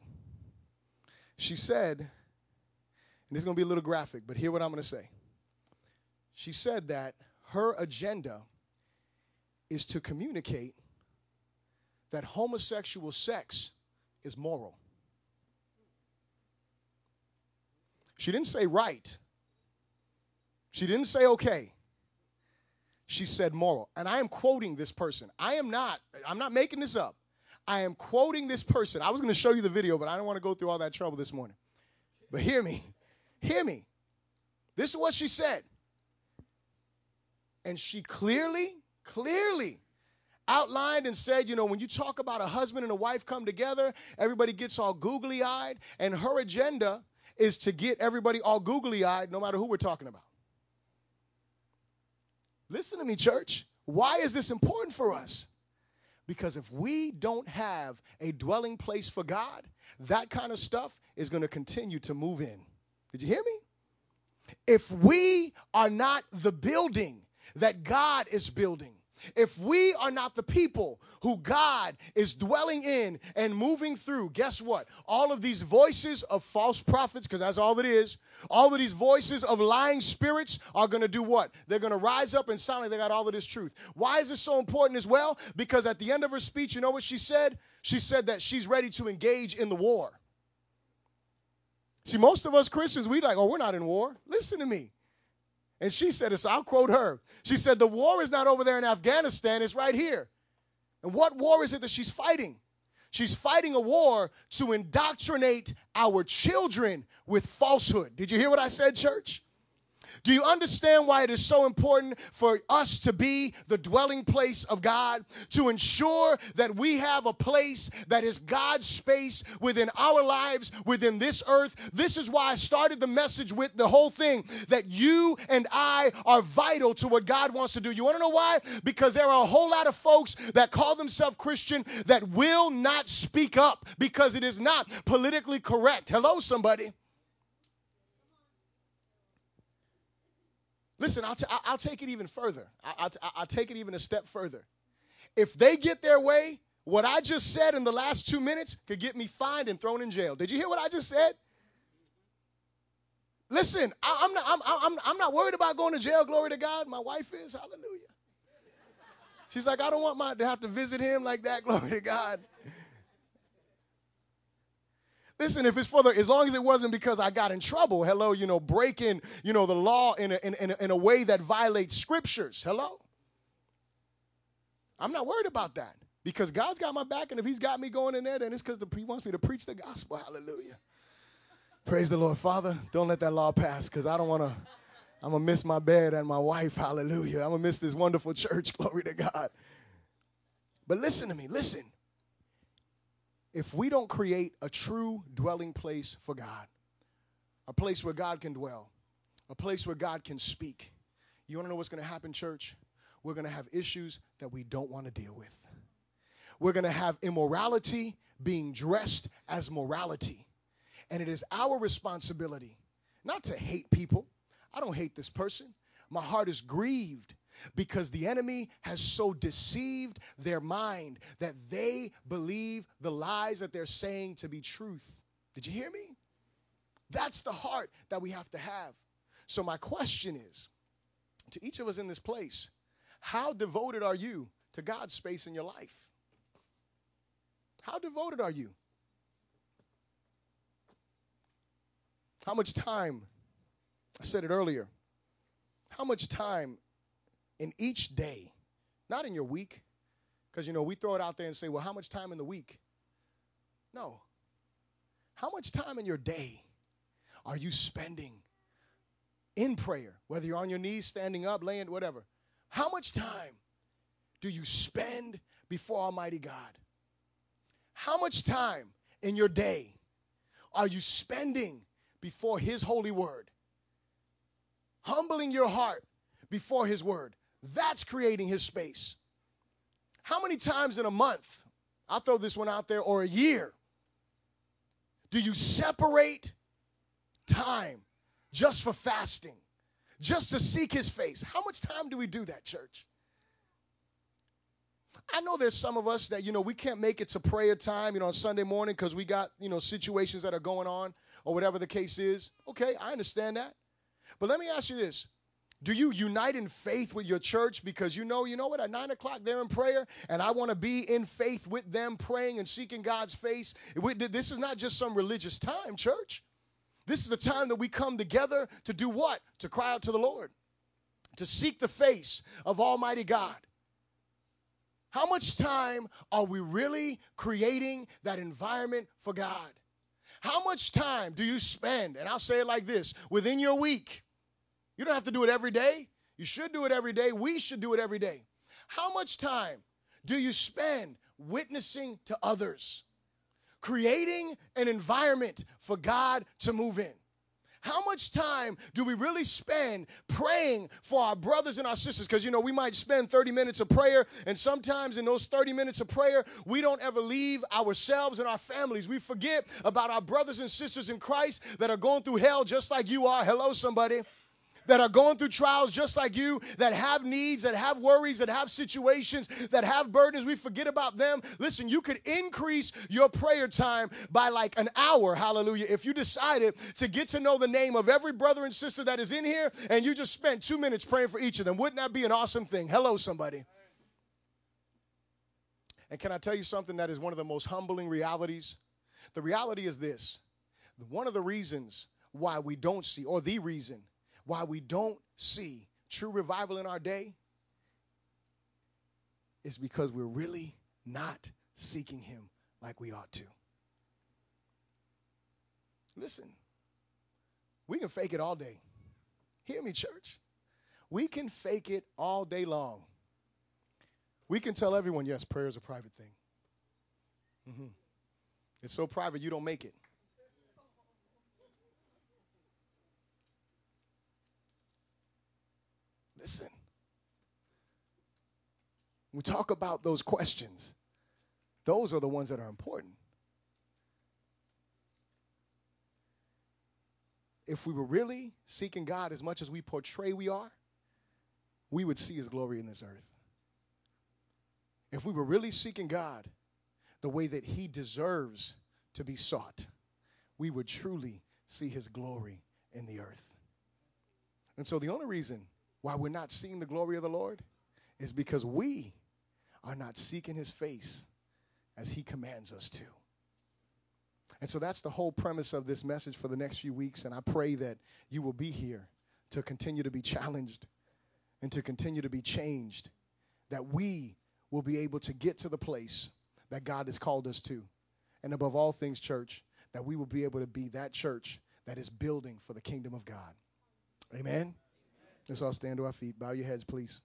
She said, and this is going to be a little graphic, but hear what I'm going to say. She said that her agenda is to communicate that homosexual sex is moral. She didn't say right. She didn't say okay. She said moral. And I am quoting this person. I am not, I'm not making this up. I am quoting this person. I was going to show you the video, but I don't want to go through all that trouble this morning. But hear me. Hear me. This is what she said. And she clearly, clearly outlined and said, you know, when you talk about a husband and a wife come together, everybody gets all googly eyed. And her agenda is to get everybody all googly eyed no matter who we're talking about. Listen to me, church. Why is this important for us? Because if we don't have a dwelling place for God, that kind of stuff is going to continue to move in. Did you hear me? If we are not the building that God is building, if we are not the people who God is dwelling in and moving through, guess what? All of these voices of false prophets, because that's all it is, all of these voices of lying spirits are going to do what? They're going to rise up and sound like they got all of this truth. Why is this so important as well? Because at the end of her speech, you know what she said? She said that she's ready to engage in the war. See, most of us Christians, we like, oh, we're not in war. Listen to me. And she said this, I'll quote her. She said, The war is not over there in Afghanistan, it's right here. And what war is it that she's fighting? She's fighting a war to indoctrinate our children with falsehood. Did you hear what I said, church? Do you understand why it is so important for us to be the dwelling place of God? To ensure that we have a place that is God's space within our lives, within this earth. This is why I started the message with the whole thing that you and I are vital to what God wants to do. You want to know why? Because there are a whole lot of folks that call themselves Christian that will not speak up because it is not politically correct. Hello, somebody. Listen, I'll, t- I'll take it even further. I'll, t- I'll take it even a step further. If they get their way, what I just said in the last two minutes could get me fined and thrown in jail. Did you hear what I just said? Listen, I, am not, I'm, I'm, I'm not worried about going to jail. Glory to God. My wife is. Hallelujah. She's like, I don't want my to have to visit him like that. [LAUGHS] Glory to God. Listen, if it's for the, as long as it wasn't because I got in trouble, hello, you know, breaking, you know, the law in a, in, in, a, in a way that violates scriptures, hello. I'm not worried about that because God's got my back, and if He's got me going in there, then it's because the, He wants me to preach the gospel. Hallelujah. Praise the Lord, Father. Don't let that law pass because I don't want to. I'm going to miss my bed and my wife. Hallelujah. I'm going to miss this wonderful church. [LAUGHS] Glory to God. But listen to me. Listen. If we don't create a true dwelling place for God, a place where God can dwell, a place where God can speak, you want to know what's going to happen, church? We're going to have issues that we don't want to deal with. We're going to have immorality being dressed as morality. And it is our responsibility not to hate people. I don't hate this person. My heart is grieved because the enemy has so deceived their mind that they believe the lies that they're saying to be truth. Did you hear me? That's the heart that we have to have. So, my question is to each of us in this place, how devoted are you to God's space in your life? How devoted are you? How much time, I said it earlier, how much time in each day, not in your week, because you know, we throw it out there and say, well, how much time in the week? No. How much time in your day are you spending in prayer, whether you're on your knees, standing up, laying, whatever? How much time do you spend before Almighty God? How much time in your day are you spending before His holy word? Humbling your heart before His word. That's creating His space. How many times in a month, I'll throw this one out there, or a year, do you separate time just for fasting, just to seek His face? How much time do we do that, church? I know there's some of us that, you know, we can't make it to prayer time, you know, on Sunday morning because we got, you know, situations that are going on or whatever the case is. Okay, I understand that. But let me ask you this. Do you unite in faith with your church because you know, you know what, at nine o'clock they're in prayer and I want to be in faith with them praying and seeking God's face? This is not just some religious time, church. This is the time that we come together to do what? To cry out to the Lord, to seek the face of Almighty God. How much time are we really creating that environment for God? How much time do you spend, and I'll say it like this, within your week? You don't have to do it every day. You should do it every day. We should do it every day. How much time do you spend witnessing to others? Creating an environment for God to move in. How much time do we really spend praying for our brothers and our sisters? Because, you know, we might spend 30 minutes of prayer, and sometimes in those 30 minutes of prayer, we don't ever leave ourselves and our families. We forget about our brothers and sisters in Christ that are going through hell just like you are. Hello, somebody that are going through trials just like you, that have needs, that have worries, that have situations, that have burdens. We forget about them. Listen, you could increase your prayer time by like an hour, hallelujah, if you decided to get to know the name of every brother and sister that is in here and you just spent two minutes praying for each of them. Wouldn't that be an awesome thing? Hello, somebody. And can I tell you something that is one of the most humbling realities? The reality is this one of the reasons why we don't see, or the reason why we don't see true revival in our day is because we're really not seeking Him like we ought to. Listen, we can fake it all day. Hear me, church. We can fake it all day long. We can tell everyone, yes, prayer is a private thing. Mm-hmm. It's so private you don't make it. Listen. We talk about those questions. Those are the ones that are important. If we were really seeking God as much as we portray we are, we would see his glory in this earth. If we were really seeking God the way that he deserves to be sought, we would truly see his glory in the earth. And so the only reason why we're not seeing the glory of the Lord is because we are not seeking his face as he commands us to. And so that's the whole premise of this message for the next few weeks. And I pray that you will be here to continue to be challenged and to continue to be changed, that we will be able to get to the place that God has called us to. And above all things, church, that we will be able to be that church that is building for the kingdom of God. Amen. Let's all stand to our feet. Bow your heads, please.